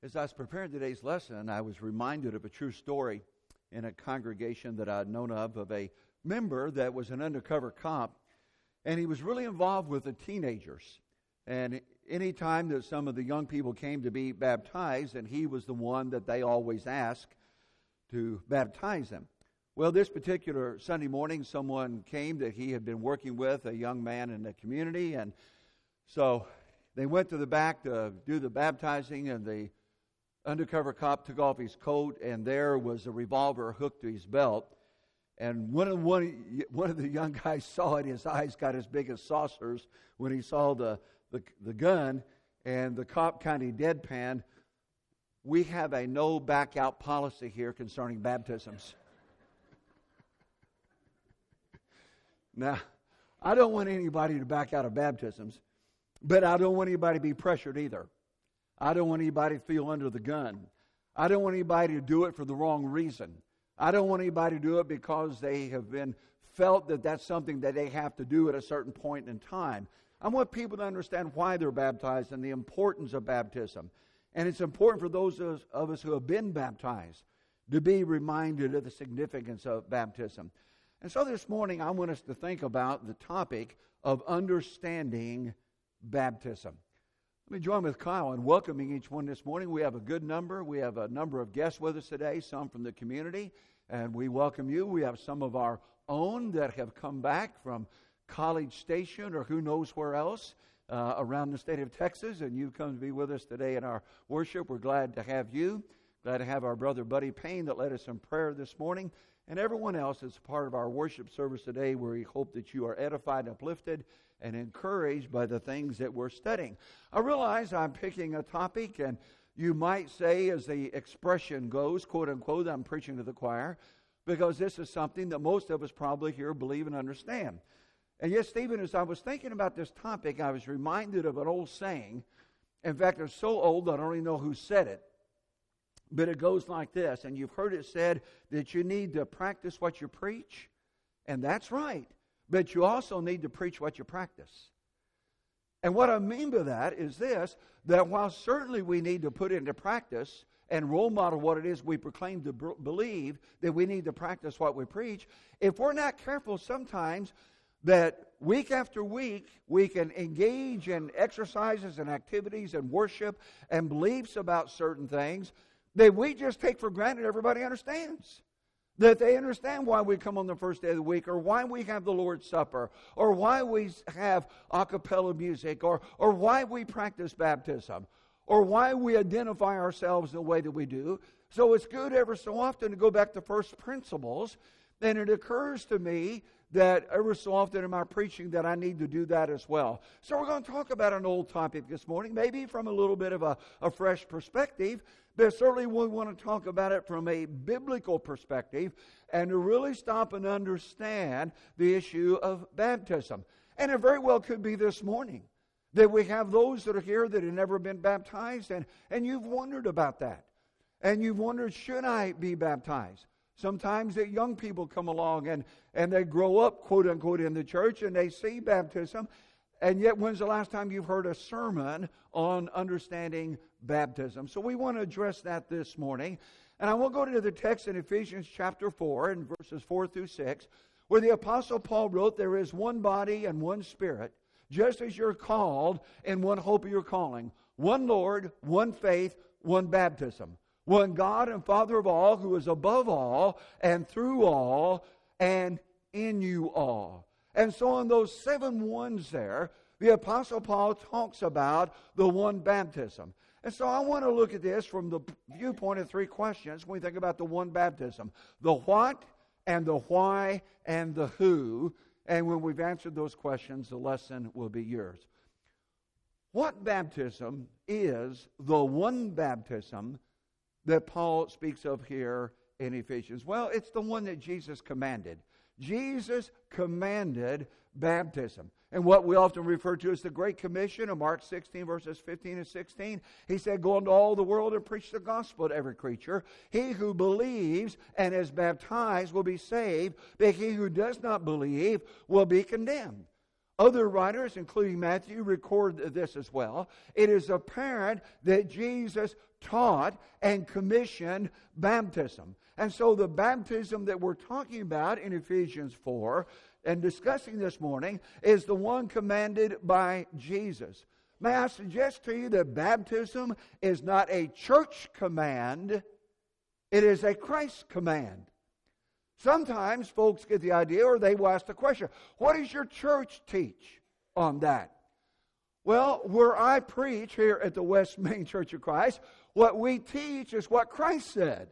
As I was preparing today's lesson, I was reminded of a true story in a congregation that I'd known of, of a member that was an undercover cop, and he was really involved with the teenagers. And any time that some of the young people came to be baptized, and he was the one that they always asked to baptize them. Well, this particular Sunday morning, someone came that he had been working with, a young man in the community, and so they went to the back to do the baptizing, and the undercover cop took off his coat, and there was a revolver hooked to his belt. And one of, one, one of the young guys saw it. His eyes got as big as saucers when he saw the, the, the gun, and the cop kind of deadpan. We have a no back out policy here concerning baptisms. now, I don't want anybody to back out of baptisms, but I don't want anybody to be pressured either. I don't want anybody to feel under the gun. I don't want anybody to do it for the wrong reason. I don't want anybody to do it because they have been felt that that's something that they have to do at a certain point in time. I want people to understand why they're baptized and the importance of baptism. And it's important for those of us who have been baptized to be reminded of the significance of baptism. And so this morning, I want us to think about the topic of understanding baptism. Let me join with Kyle in welcoming each one this morning. We have a good number. We have a number of guests with us today, some from the community, and we welcome you. We have some of our own that have come back from College Station or who knows where else uh, around the state of Texas, and you've come to be with us today in our worship. We're glad to have you. Glad to have our brother Buddy Payne that led us in prayer this morning, and everyone else that's part of our worship service today, where we hope that you are edified and uplifted and encouraged by the things that we're studying. I realize I'm picking a topic, and you might say, as the expression goes, quote unquote, I'm preaching to the choir, because this is something that most of us probably here believe and understand. And yes, Stephen, as I was thinking about this topic, I was reminded of an old saying. In fact, it's so old that I don't even know who said it. But it goes like this, and you've heard it said that you need to practice what you preach, and that's right. But you also need to preach what you practice. And what I mean by that is this that while certainly we need to put into practice and role model what it is we proclaim to believe, that we need to practice what we preach, if we're not careful sometimes, that week after week we can engage in exercises and activities and worship and beliefs about certain things that we just take for granted everybody understands that they understand why we come on the first day of the week or why we have the Lord's Supper or why we have a cappella music or, or why we practice baptism or why we identify ourselves the way that we do. So it's good ever so often to go back to first principles. And it occurs to me that ever so often in my preaching that I need to do that as well. So we're going to talk about an old topic this morning, maybe from a little bit of a, a fresh perspective, but certainly we want to talk about it from a biblical perspective and to really stop and understand the issue of baptism. And it very well could be this morning that we have those that are here that have never been baptized, and, and you've wondered about that. And you've wondered, should I be baptized? Sometimes that young people come along and, and they grow up, quote unquote, in the church and they see baptism. And yet, when's the last time you've heard a sermon on understanding baptism? So, we want to address that this morning. And I will go to the text in Ephesians chapter 4 and verses 4 through 6, where the Apostle Paul wrote, There is one body and one spirit, just as you're called in one hope of your calling, one Lord, one faith, one baptism one God and Father of all, who is above all and through all and in you all. And so, in those seven ones there, the Apostle Paul talks about the one baptism. And so, I want to look at this from the viewpoint of three questions when we think about the one baptism the what, and the why, and the who. And when we've answered those questions, the lesson will be yours. What baptism is the one baptism that Paul speaks of here in Ephesians? Well, it's the one that Jesus commanded. Jesus commanded baptism. And what we often refer to as the Great Commission of Mark 16, verses 15 and 16, he said, Go into all the world and preach the gospel to every creature. He who believes and is baptized will be saved, but he who does not believe will be condemned. Other writers, including Matthew, record this as well. It is apparent that Jesus taught and commissioned baptism. And so the baptism that we're talking about in Ephesians 4 and discussing this morning is the one commanded by Jesus. May I suggest to you that baptism is not a church command, it is a Christ command. Sometimes folks get the idea or they will ask the question what does your church teach on that? Well, where I preach here at the West Main Church of Christ, what we teach is what Christ said.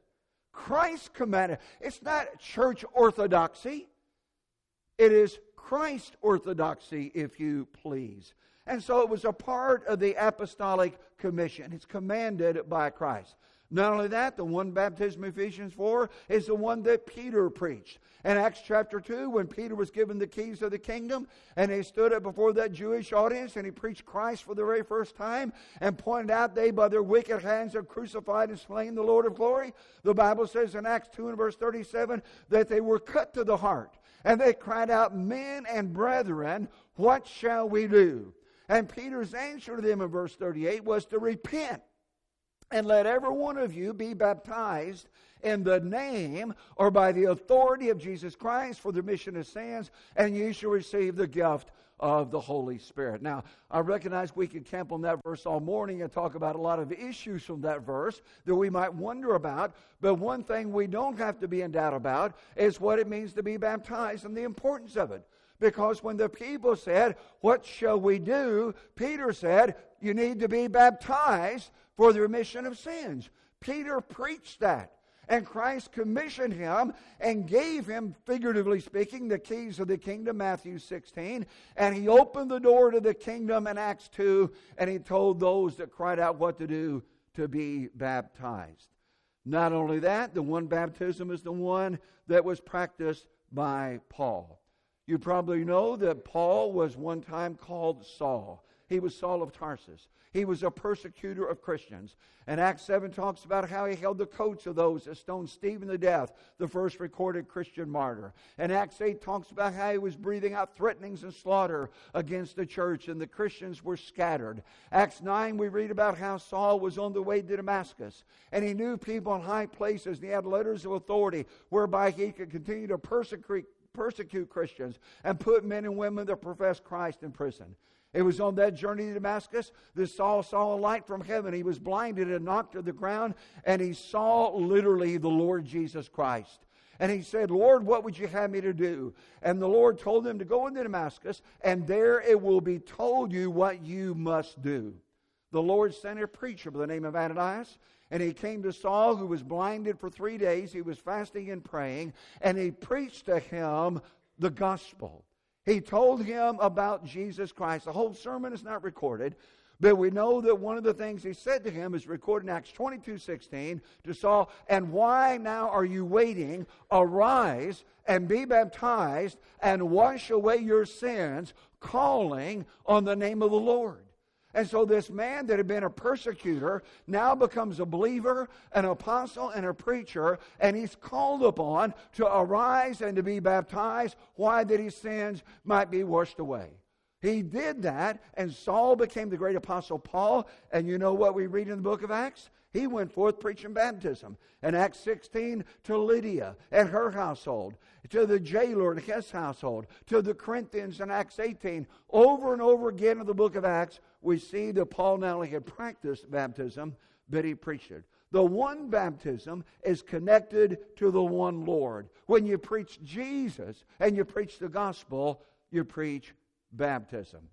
Christ commanded. It's not church orthodoxy, it is Christ orthodoxy, if you please. And so it was a part of the apostolic commission. It's commanded by Christ. Not only that, the one baptism Ephesians 4 is the one that Peter preached. In Acts chapter 2, when Peter was given the keys of the kingdom, and he stood up before that Jewish audience and he preached Christ for the very first time and pointed out they by their wicked hands have crucified and slain the Lord of glory, the Bible says in Acts 2 and verse 37 that they were cut to the heart. And they cried out, Men and brethren, what shall we do? And Peter's answer to them in verse 38 was to repent and let every one of you be baptized in the name or by the authority of Jesus Christ for the remission of sins, and you shall receive the gift of the Holy Spirit. Now, I recognize we could camp on that verse all morning and talk about a lot of issues from that verse that we might wonder about, but one thing we don't have to be in doubt about is what it means to be baptized and the importance of it. Because when the people said, What shall we do? Peter said, You need to be baptized for the remission of sins. Peter preached that. And Christ commissioned him and gave him, figuratively speaking, the keys of the kingdom, Matthew 16. And he opened the door to the kingdom in Acts 2, and he told those that cried out what to do to be baptized. Not only that, the one baptism is the one that was practiced by Paul. You probably know that Paul was one time called Saul. He was Saul of Tarsus. He was a persecutor of Christians. And Acts 7 talks about how he held the coats of those that stoned Stephen to death, the first recorded Christian martyr. And Acts 8 talks about how he was breathing out threatenings and slaughter against the church, and the Christians were scattered. Acts 9, we read about how Saul was on the way to Damascus, and he knew people in high places, and he had letters of authority whereby he could continue to persecute persecute Christians and put men and women that profess Christ in prison. It was on that journey to Damascus that Saul saw a light from heaven. He was blinded and knocked to the ground, and he saw literally the Lord Jesus Christ. And he said, Lord, what would you have me to do? And the Lord told him to go into Damascus, and there it will be told you what you must do. The Lord sent a preacher by the name of Ananias, and he came to Saul, who was blinded for three days. He was fasting and praying, and he preached to him the gospel. He told him about Jesus Christ. The whole sermon is not recorded, but we know that one of the things he said to him is recorded in Acts 22 16 to Saul, and why now are you waiting? Arise and be baptized and wash away your sins, calling on the name of the Lord. And so this man that had been a persecutor now becomes a believer, an apostle, and a preacher, and he's called upon to arise and to be baptized. Why? That his sins might be washed away. He did that, and Saul became the great apostle Paul. And you know what we read in the book of Acts? He went forth preaching baptism. In Acts 16, to Lydia and her household, to the jailer and his household, to the Corinthians in Acts 18. Over and over again in the book of Acts, we see that Paul not only had practiced baptism, but he preached it. The one baptism is connected to the one Lord. When you preach Jesus and you preach the gospel, you preach baptism.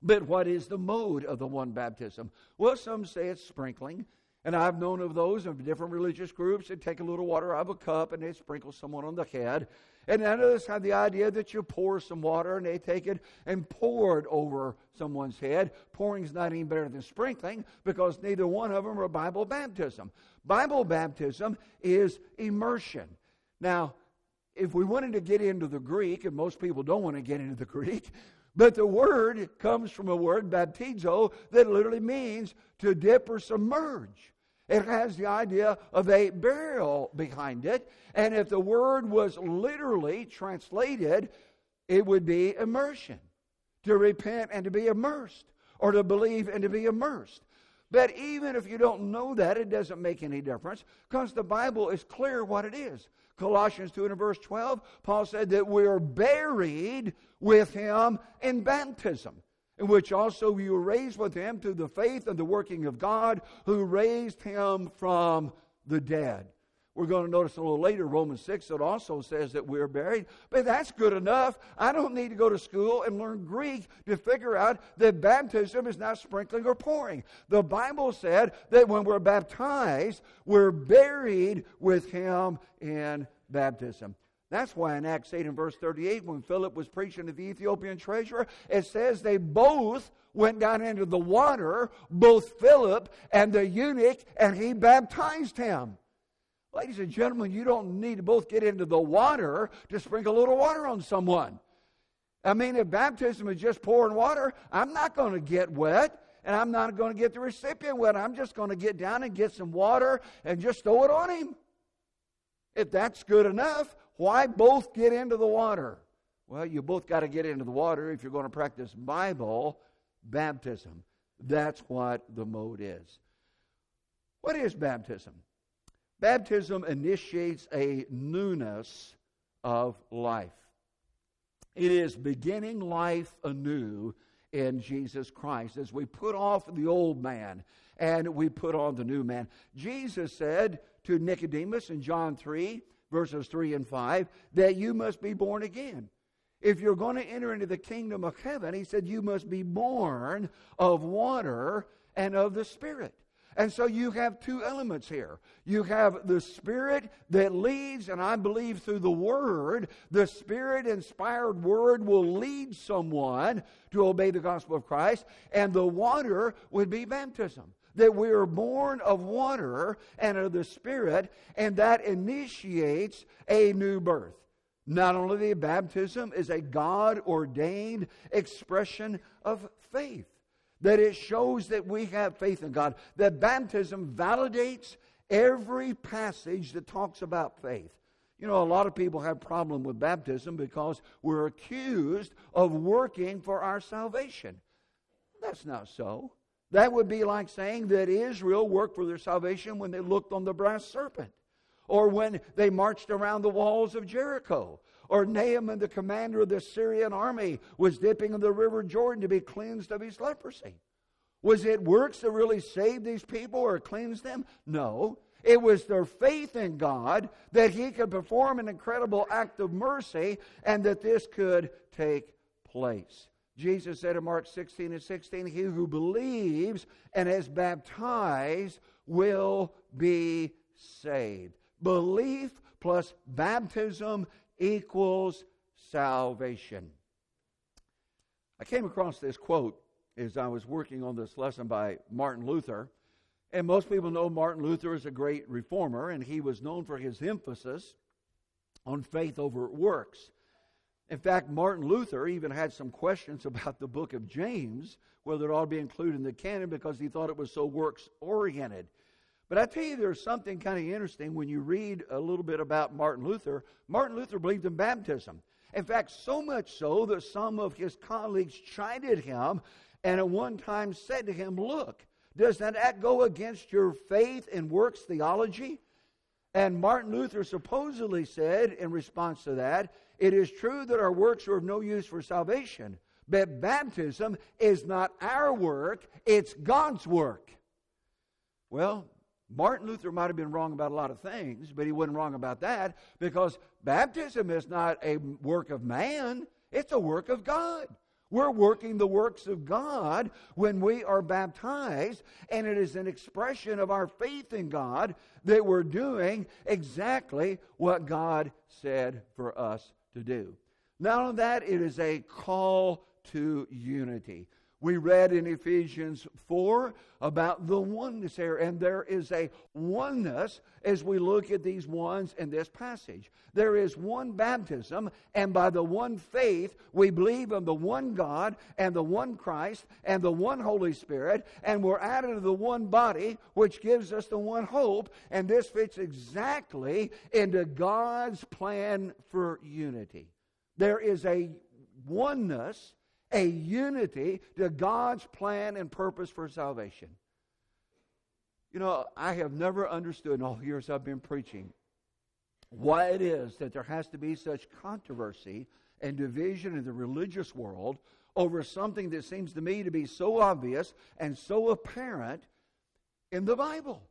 But what is the mode of the one baptism? Well, some say it's sprinkling. And I've known of those of different religious groups that take a little water out of a cup and they sprinkle someone on the head. And others have the idea that you pour some water and they take it and pour it over someone's head. Pouring's not any better than sprinkling because neither one of them are Bible baptism. Bible baptism is immersion. Now, if we wanted to get into the Greek, and most people don't want to get into the Greek, but the word comes from a word, baptizo, that literally means to dip or submerge. It has the idea of a burial behind it. And if the word was literally translated, it would be immersion. to repent and to be immersed, or to believe and to be immersed. But even if you don't know that, it doesn't make any difference because the Bible is clear what it is. Colossians 2 and verse 12, Paul said that we are buried with him in baptism, in which also you were raised with him through the faith and the working of God who raised him from the dead. We're going to notice a little later, Romans 6, it also says that we're buried. But that's good enough. I don't need to go to school and learn Greek to figure out that baptism is not sprinkling or pouring. The Bible said that when we're baptized, we're buried with Him in baptism. That's why in Acts 8 and verse 38, when Philip was preaching to the Ethiopian treasurer, it says they both went down into the water, both Philip and the eunuch, and he baptized him. Ladies and gentlemen, you don't need to both get into the water to sprinkle a little water on someone. I mean, if baptism is just pouring water, I'm not going to get wet and I'm not going to get the recipient wet. I'm just going to get down and get some water and just throw it on him. If that's good enough, why both get into the water? Well, you both got to get into the water if you're going to practice Bible baptism. That's what the mode is. What is baptism? Baptism initiates a newness of life. It is beginning life anew in Jesus Christ as we put off the old man and we put on the new man. Jesus said to Nicodemus in John 3, verses 3 and 5, that you must be born again. If you're going to enter into the kingdom of heaven, he said, you must be born of water and of the Spirit. And so you have two elements here. You have the Spirit that leads, and I believe through the Word, the Spirit inspired Word will lead someone to obey the gospel of Christ, and the water would be baptism. That we are born of water and of the Spirit, and that initiates a new birth. Not only the baptism is a God ordained expression of faith that it shows that we have faith in God. That baptism validates every passage that talks about faith. You know, a lot of people have problem with baptism because we're accused of working for our salvation. That's not so. That would be like saying that Israel worked for their salvation when they looked on the brass serpent, or when they marched around the walls of Jericho, or Naaman, the commander of the Syrian army, was dipping in the river Jordan to be cleansed of his leprosy. Was it works that really saved these people or cleansed them? No. It was their faith in God that He could perform an incredible act of mercy and that this could take place. Jesus said in Mark 16 and 16, He who believes and is baptized will be saved. Belief plus baptism equals salvation. I came across this quote as I was working on this lesson by Martin Luther. And most people know Martin Luther is a great reformer, and he was known for his emphasis on faith over works. In fact, Martin Luther even had some questions about the book of James, whether it ought to be included in the canon because he thought it was so works oriented. But I tell you, there's something kind of interesting when you read a little bit about Martin Luther. Martin Luther believed in baptism. In fact, so much so that some of his colleagues chided him and at one time said to him, Look, does that act go against your faith and works theology? And Martin Luther supposedly said in response to that, It is true that our works are of no use for salvation, but baptism is not our work, it's God's work. Well, Martin Luther might have been wrong about a lot of things, but he wasn't wrong about that because baptism is not a work of man, it's a work of God. We're working the works of God when we are baptized, and it is an expression of our faith in God that we're doing exactly what God said for us to do. Not only that, it is a call to unity. We read in Ephesians 4 about the oneness there, and there is a oneness as we look at these ones in this passage. There is one baptism, and by the one faith, we believe in the one God and the one Christ and the one Holy Spirit, and we're added to the one body, which gives us the one hope, and this fits exactly into God's plan for unity. There is a oneness a unity to God's plan and purpose for salvation. You know, I have never understood in all the years I've been preaching why it is that there has to be such controversy and division in the religious world over something that seems to me to be so obvious and so apparent in the Bible.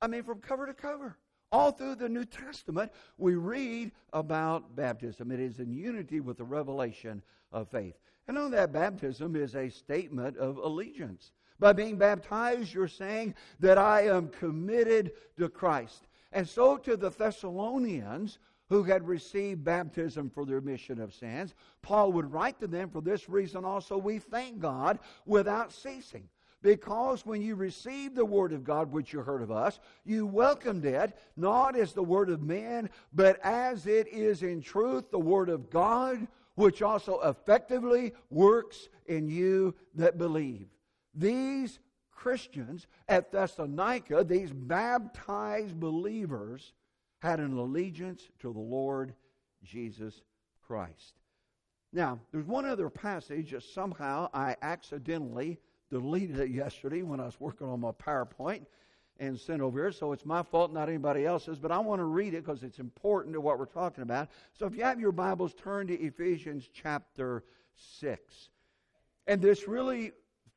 I mean, from cover to cover. All through the New Testament, we read about baptism. It is in unity with the revelation of faith. And on that, baptism is a statement of allegiance. By being baptized, you're saying that I am committed to Christ. And so to the Thessalonians, who had received baptism for the remission of sins, Paul would write to them, For this reason also we thank God without ceasing. Because when you received the word of God, which you heard of us, you welcomed it, not as the word of men, but as it is in truth the word of God, which also effectively works in you that believe. These Christians at Thessalonica, these baptized believers, had an allegiance to the Lord Jesus Christ. Now, there's one other passage that somehow I accidentally deleted it yesterday when I was working on my PowerPoint and sent over here, so it's my fault, not anybody else's, but I want to read it because it's important to what we're talking about. So if you have your Bibles, turn to Ephesians chapter 6. And this really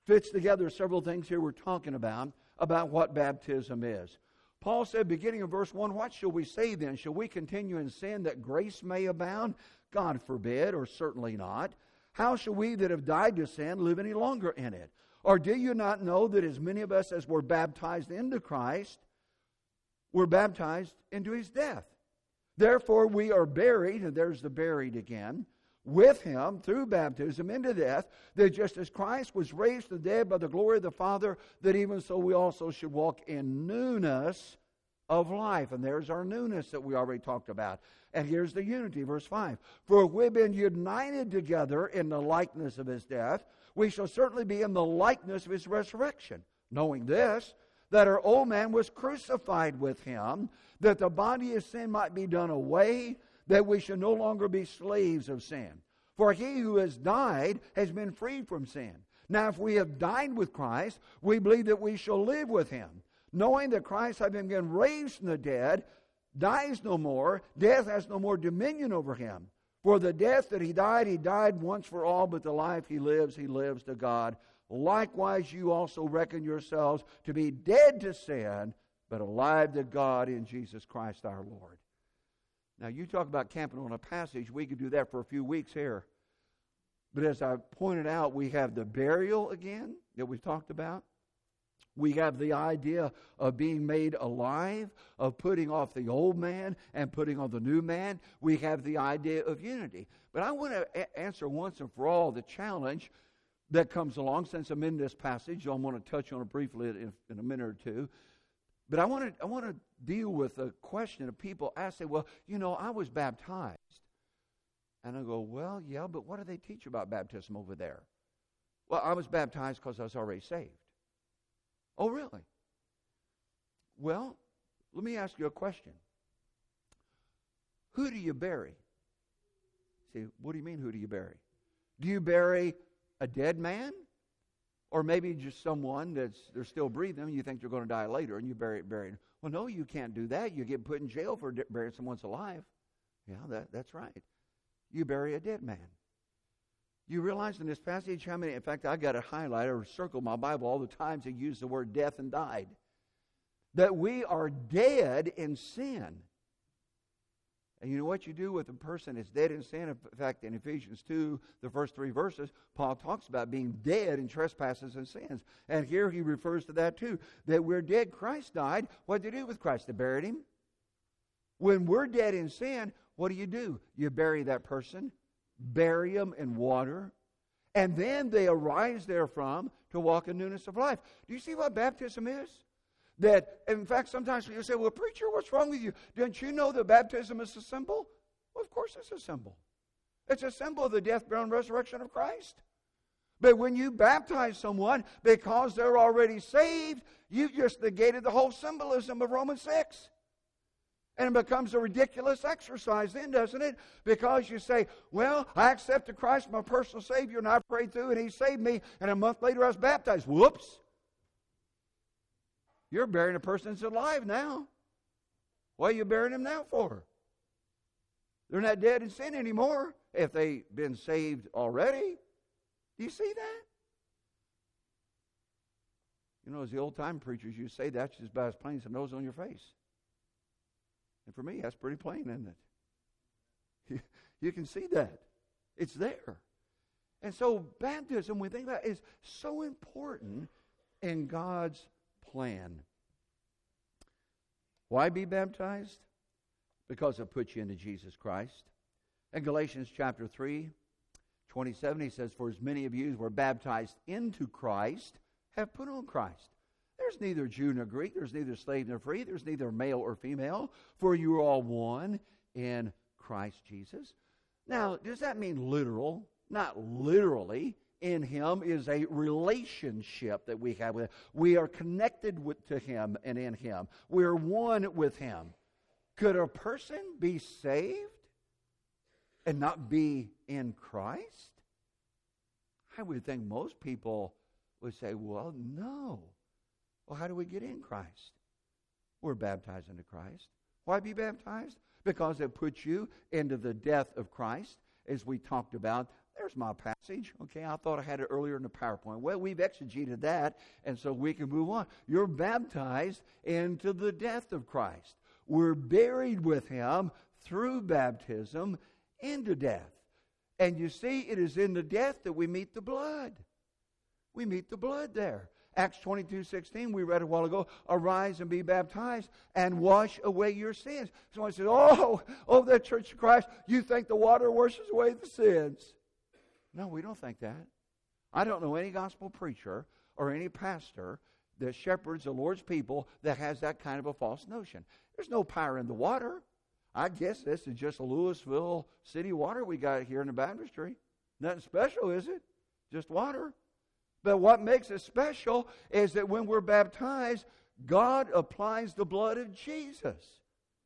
fits together several things here we're talking about, about what baptism is. Paul said, beginning of verse 1, What shall we say then? Shall we continue in sin that grace may abound? God forbid, or certainly not. How shall we that have died to sin live any longer in it? Or do you not know that as many of us as were baptized into Christ were baptized into his death? Therefore we are buried, and there's the buried again, with him through baptism into death, that just as Christ was raised from the dead by the glory of the Father, that even so we also should walk in newness of life. And there's our newness that we already talked about. And here's the unity, verse 5. For if we've been united together in the likeness of his death, we shall certainly be in the likeness of his resurrection. Knowing this, that our old man was crucified with him, that the body of sin might be done away that we should no longer be slaves of sin. For he who has died has been freed from sin. Now, if we have died with Christ, we believe that we shall live with him, knowing that Christ, having been raised from the dead, dies no more, death has no more dominion over him. For the death that he died, he died once for all, but the life he lives, he lives to God. Likewise, you also reckon yourselves to be dead to sin, but alive to God in Jesus Christ our Lord. Now, you talk about camping on a passage, we could do that for a few weeks here. But as I pointed out, we have the burial again that we've talked about. We have the idea of being made alive, of putting off the old man and putting on the new man. We have the idea of unity. But I want to a- answer once and for all the challenge that comes along since I'm in this passage. I want to touch on it briefly in, in a minute or two. But I want to I want to deal with a question of people ask, well, you know, I was baptized. And I go, well, yeah, but what do they teach about baptism over there? Well, I was baptized because I was already saved. Oh, really? Well, let me ask you a question. Who do you bury? See, what do you mean, who do you bury? Do you bury a dead man? Or maybe just someone that's they're still breathing, you think they're going to die later, and you bury it buried. Well, no, you can't do that. You get put in jail for burying someone's alive. Yeah, that, that's right. You bury a dead man. You realize in this passage how many, in fact, I got it highlighted or circled my Bible all the times he used the word death and died. That we are dead in sin. And you know what you do with a person that's dead in sin? In fact, in Ephesians 2, the first three verses, Paul talks about being dead in trespasses and sins. And here he refers to that too. That we're dead. Christ died. What did you do with Christ? They buried him. When we're dead in sin, what do you do? You bury that person, bury them in water, and then they arise therefrom to walk in newness of life. Do you see what baptism is? That, in fact, sometimes you say, well, preacher, what's wrong with you? Don't you know that baptism is a symbol? Well, of course it's a symbol. It's a symbol of the death, burial, and resurrection of Christ. But when you baptize someone because they're already saved, you've just negated the whole symbolism of Romans 6. And it becomes a ridiculous exercise then, doesn't it? Because you say, Well, I accepted Christ, my personal Savior, and I prayed through, and He saved me, and a month later I was baptized. Whoops. You're burying a person that's alive now. What are you burying him now for? They're not dead in sin anymore if they've been saved already. Do you see that? You know, as the old time preachers you say, that's just about as plain as the nose on your face. And for me, that's pretty plain, isn't it? You, you can see that. It's there. And so baptism, we think about it, is so important in God's plan. Why be baptized? Because it puts you into Jesus Christ. In Galatians chapter 3, 27, he says, For as many of you as were baptized into Christ have put on Christ. There's neither Jew nor Greek, there's neither slave nor free, there's neither male or female, for you are all one in Christ Jesus. Now, does that mean literal? Not literally. In Him is a relationship that we have with Him. We are connected with, to Him and in Him. We're one with Him. Could a person be saved and not be in Christ? I would think most people would say, well, no. Well, how do we get in Christ? We're baptized into Christ. Why be baptized? Because it puts you into the death of Christ, as we talked about. There's my passage. Okay, I thought I had it earlier in the PowerPoint. Well, we've exegeted that, and so we can move on. You're baptized into the death of Christ. We're buried with him through baptism into death. And you see, it is in the death that we meet the blood. We meet the blood there. Acts 22 16, we read a while ago, arise and be baptized and wash away your sins. Someone says, Oh, oh, that Church of Christ, you think the water washes away the sins. No, we don't think that. I don't know any gospel preacher or any pastor that shepherds the Lord's people that has that kind of a false notion. There's no power in the water. I guess this is just a Lewisville city water we got here in the baptistry. Nothing special, is it? Just water. But what makes it special is that when we're baptized, God applies the blood of Jesus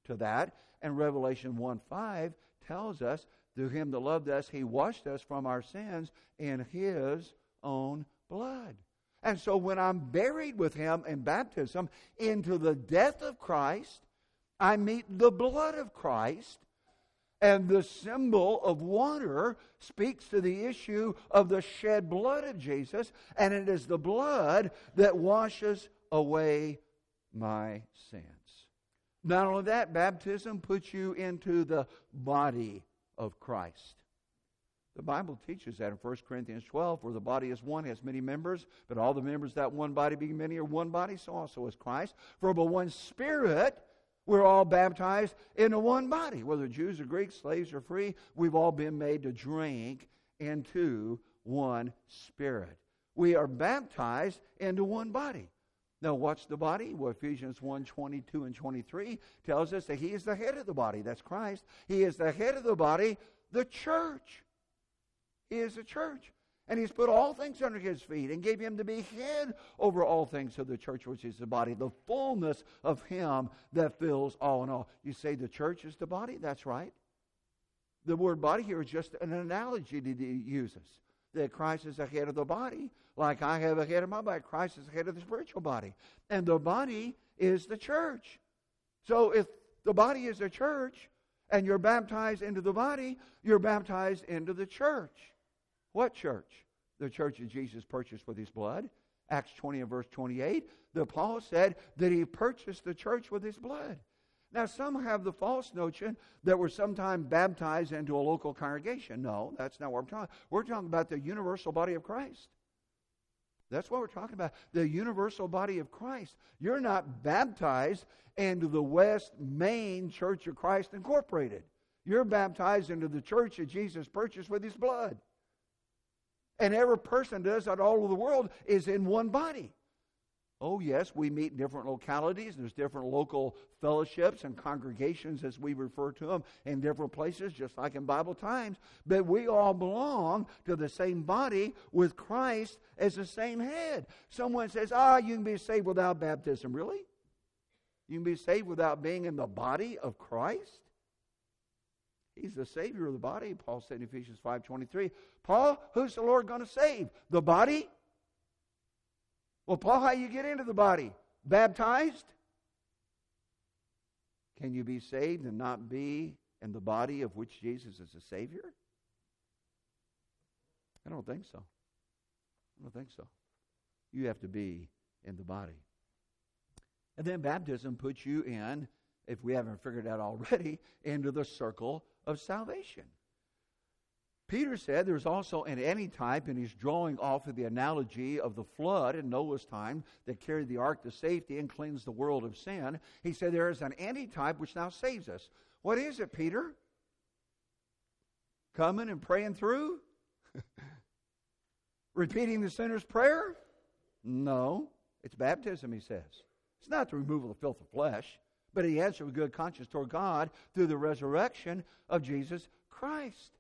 to that. And Revelation 1 5 tells us, through him that loved us, he washed us from our sins in his own blood. And so when I'm buried with him in baptism into the death of Christ, I meet the blood of Christ and the symbol of water speaks to the issue of the shed blood of Jesus, and it is the blood that washes away my sins. Not only that, baptism puts you into the body of Christ. The Bible teaches that in 1 Corinthians 12, where the body is one, has many members, but all the members that one body being many are one body, so also is Christ. For by one Spirit we're all baptized into one body, whether Jews or Greeks, slaves or free. We've all been made to drink into one spirit. We are baptized into one body. Now, what's the body? Well, Ephesians 1 22 and 23 tells us that He is the head of the body. That's Christ. He is the head of the body, the church. He is the church. And he's put all things under his feet and gave him to be head over all things to the church, which is the body, the fullness of him that fills all in all. You say the church is the body? That's right. The word body here is just an analogy that he uses. That Christ is the head of the body, like I have a head of my body. Christ is the head of the spiritual body. And the body is the church. So if the body is the church and you're baptized into the body, you're baptized into the church. What church? The church that Jesus purchased with his blood. Acts 20 and verse 28. The Paul said that he purchased the church with his blood. Now, some have the false notion that we're sometime baptized into a local congregation. No, that's not what we're talking. We're talking about the universal body of Christ. That's what we're talking about. The universal body of Christ. You're not baptized into the West Main Church of Christ Incorporated. You're baptized into the church that Jesus purchased with his blood. And every person does that all over the world is in one body. Oh, yes, we meet in different localities. There's different local fellowships and congregations, as we refer to them, in different places, just like in Bible times. But we all belong to the same body with Christ as the same head. Someone says, ah, you can be saved without baptism. Really? You can be saved without being in the body of Christ? He's the Savior of the body, Paul said in Ephesians 5.23. Paul, who's the Lord going to save? The body? Well, Paul, how you get into the body? Baptized? Can you be saved and not be in the body of which Jesus is the Savior? I don't think so. I don't think so. You have to be in the body. And then baptism puts you in, if we haven't figured out already, into the circle of salvation. Peter said there's also an antitype, and he's drawing off of the analogy of the flood in Noah's time that carried the ark to safety and cleansed the world of sin. He said there is an antitype which now saves us. What is it, Peter? Coming and praying through? Repeating the sinner's prayer? No. It's baptism, he says. It's not the removal of filth of flesh, but he answered with good conscience toward God through the resurrection of Jesus Christ.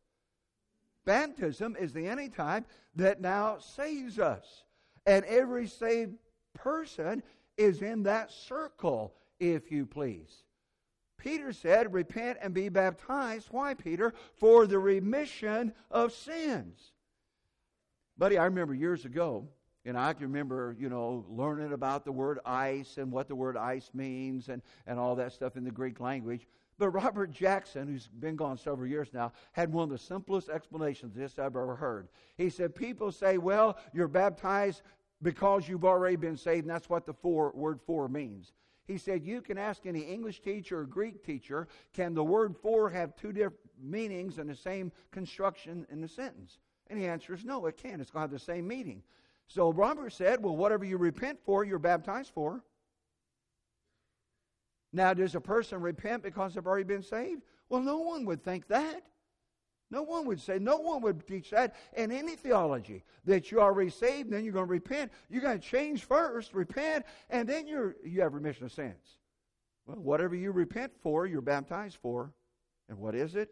Baptism is the antitype that now saves us. And every saved person is in that circle, if you please. Peter said, Repent and be baptized. Why, Peter? For the remission of sins. Buddy, I remember years ago, and I can remember, you know, learning about the word eis and what the word eis means and, and all that stuff in the Greek language. But Robert Jackson, who's been gone several years now, had one of the simplest explanations this I've ever heard. He said, People say, well, you're baptized because you've already been saved, and that's what the for, word for means. He said, You can ask any English teacher or Greek teacher, can the word for have two different meanings and the same construction in the sentence? And the answer is no, it can't. It's going to have the same meaning. So Robert said, Well, whatever you repent for, you're baptized for. Now, does a person repent because they've already been saved? Well, no one would think that. No one would say, no one would teach that in any theology that you're already saved, then you're going to repent. You're going to change first, repent, and then you're, you have remission of sins. Well, whatever you repent for, you're baptized for. And what is it?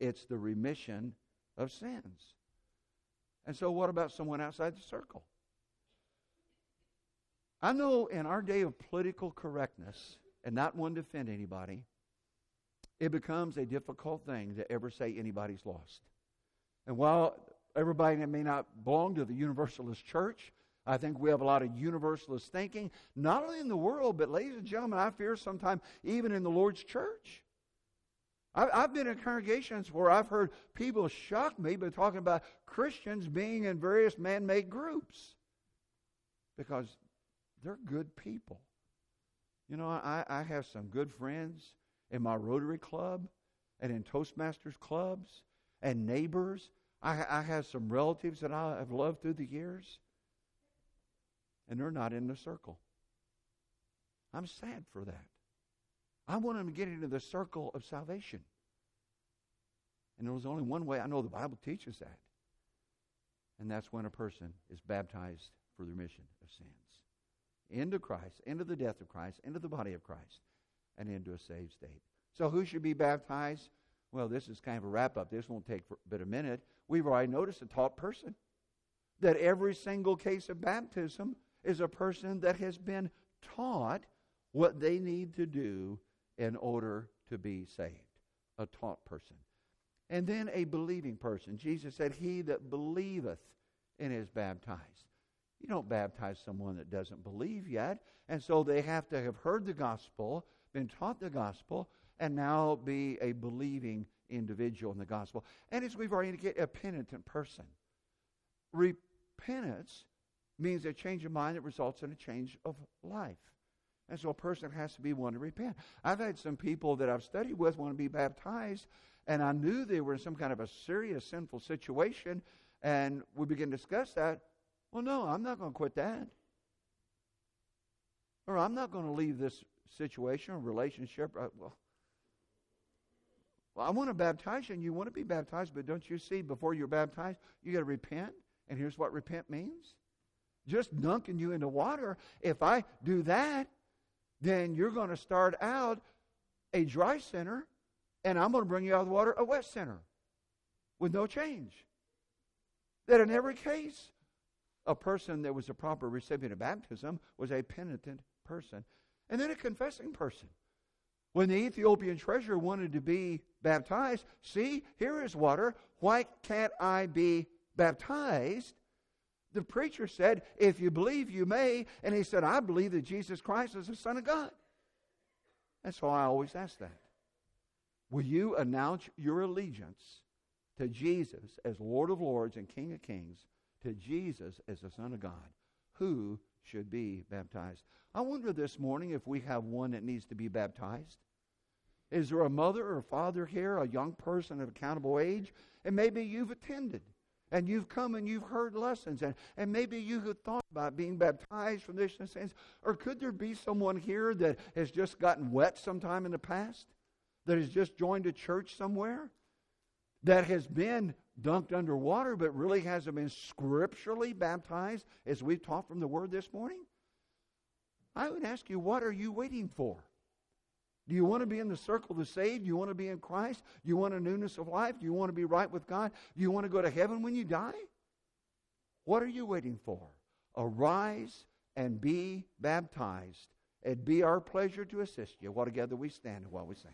It's the remission of sins. And so, what about someone outside the circle? I know in our day of political correctness, and not one to offend anybody, it becomes a difficult thing to ever say anybody's lost. And while everybody may not belong to the Universalist Church, I think we have a lot of universalist thinking, not only in the world, but ladies and gentlemen, I fear sometimes even in the Lord's church. I've been in congregations where I've heard people shock me by talking about Christians being in various man made groups because they're good people. You know, I, I have some good friends in my Rotary Club and in Toastmasters clubs and neighbors. I, I have some relatives that I have loved through the years, and they're not in the circle. I'm sad for that. I want them to get into the circle of salvation. And there was only one way. I know the Bible teaches that. And that's when a person is baptized for the remission of sins into Christ, into the death of Christ, into the body of Christ, and into a saved state. So, who should be baptized? Well, this is kind of a wrap up. This won't take but a minute. We've already noticed a taught person. That every single case of baptism is a person that has been taught what they need to do in order to be saved. A taught person. And then a believing person. Jesus said, He that believeth and is baptized. You don't baptize someone that doesn't believe yet. And so they have to have heard the gospel, been taught the gospel, and now be a believing individual in the gospel. And as we've already indicated, a penitent person. Repentance means a change of mind that results in a change of life. And so a person has to be one to repent. I've had some people that I've studied with want to be baptized, and I knew they were in some kind of a serious sinful situation, and we begin to discuss that. Well, no, I'm not going to quit that. Or I'm not going to leave this situation or relationship. Uh, well, well, I want to baptize you, and you want to be baptized, but don't you see, before you're baptized, you got to repent. And here's what repent means just dunking you into water. If I do that, then you're going to start out a dry center, and I'm going to bring you out of the water a wet center with no change. That in every case, a person that was a proper recipient of baptism was a penitent person. And then a confessing person. When the Ethiopian treasurer wanted to be baptized, see, here is water. Why can't I be baptized? The preacher said, If you believe, you may. And he said, I believe that Jesus Christ is the Son of God. That's why I always ask that. Will you announce your allegiance to Jesus as Lord of Lords and King of Kings, to Jesus as the Son of God? Who should be baptized? I wonder this morning if we have one that needs to be baptized. Is there a mother or father here, a young person of accountable age? And maybe you've attended and you've come and you've heard lessons and, and maybe you have thought about being baptized from this sense. Or could there be someone here that has just gotten wet sometime in the past? That has just joined a church somewhere? That has been dunked under water but really hasn't been scripturally baptized as we've taught from the Word this morning? I would ask you, what are you waiting for? Do you want to be in the circle of the saved? Do you want to be in Christ? Do you want a newness of life? Do you want to be right with God? Do you want to go to heaven when you die? What are you waiting for? Arise and be baptized. It'd be our pleasure to assist you. While together we stand and while we sing.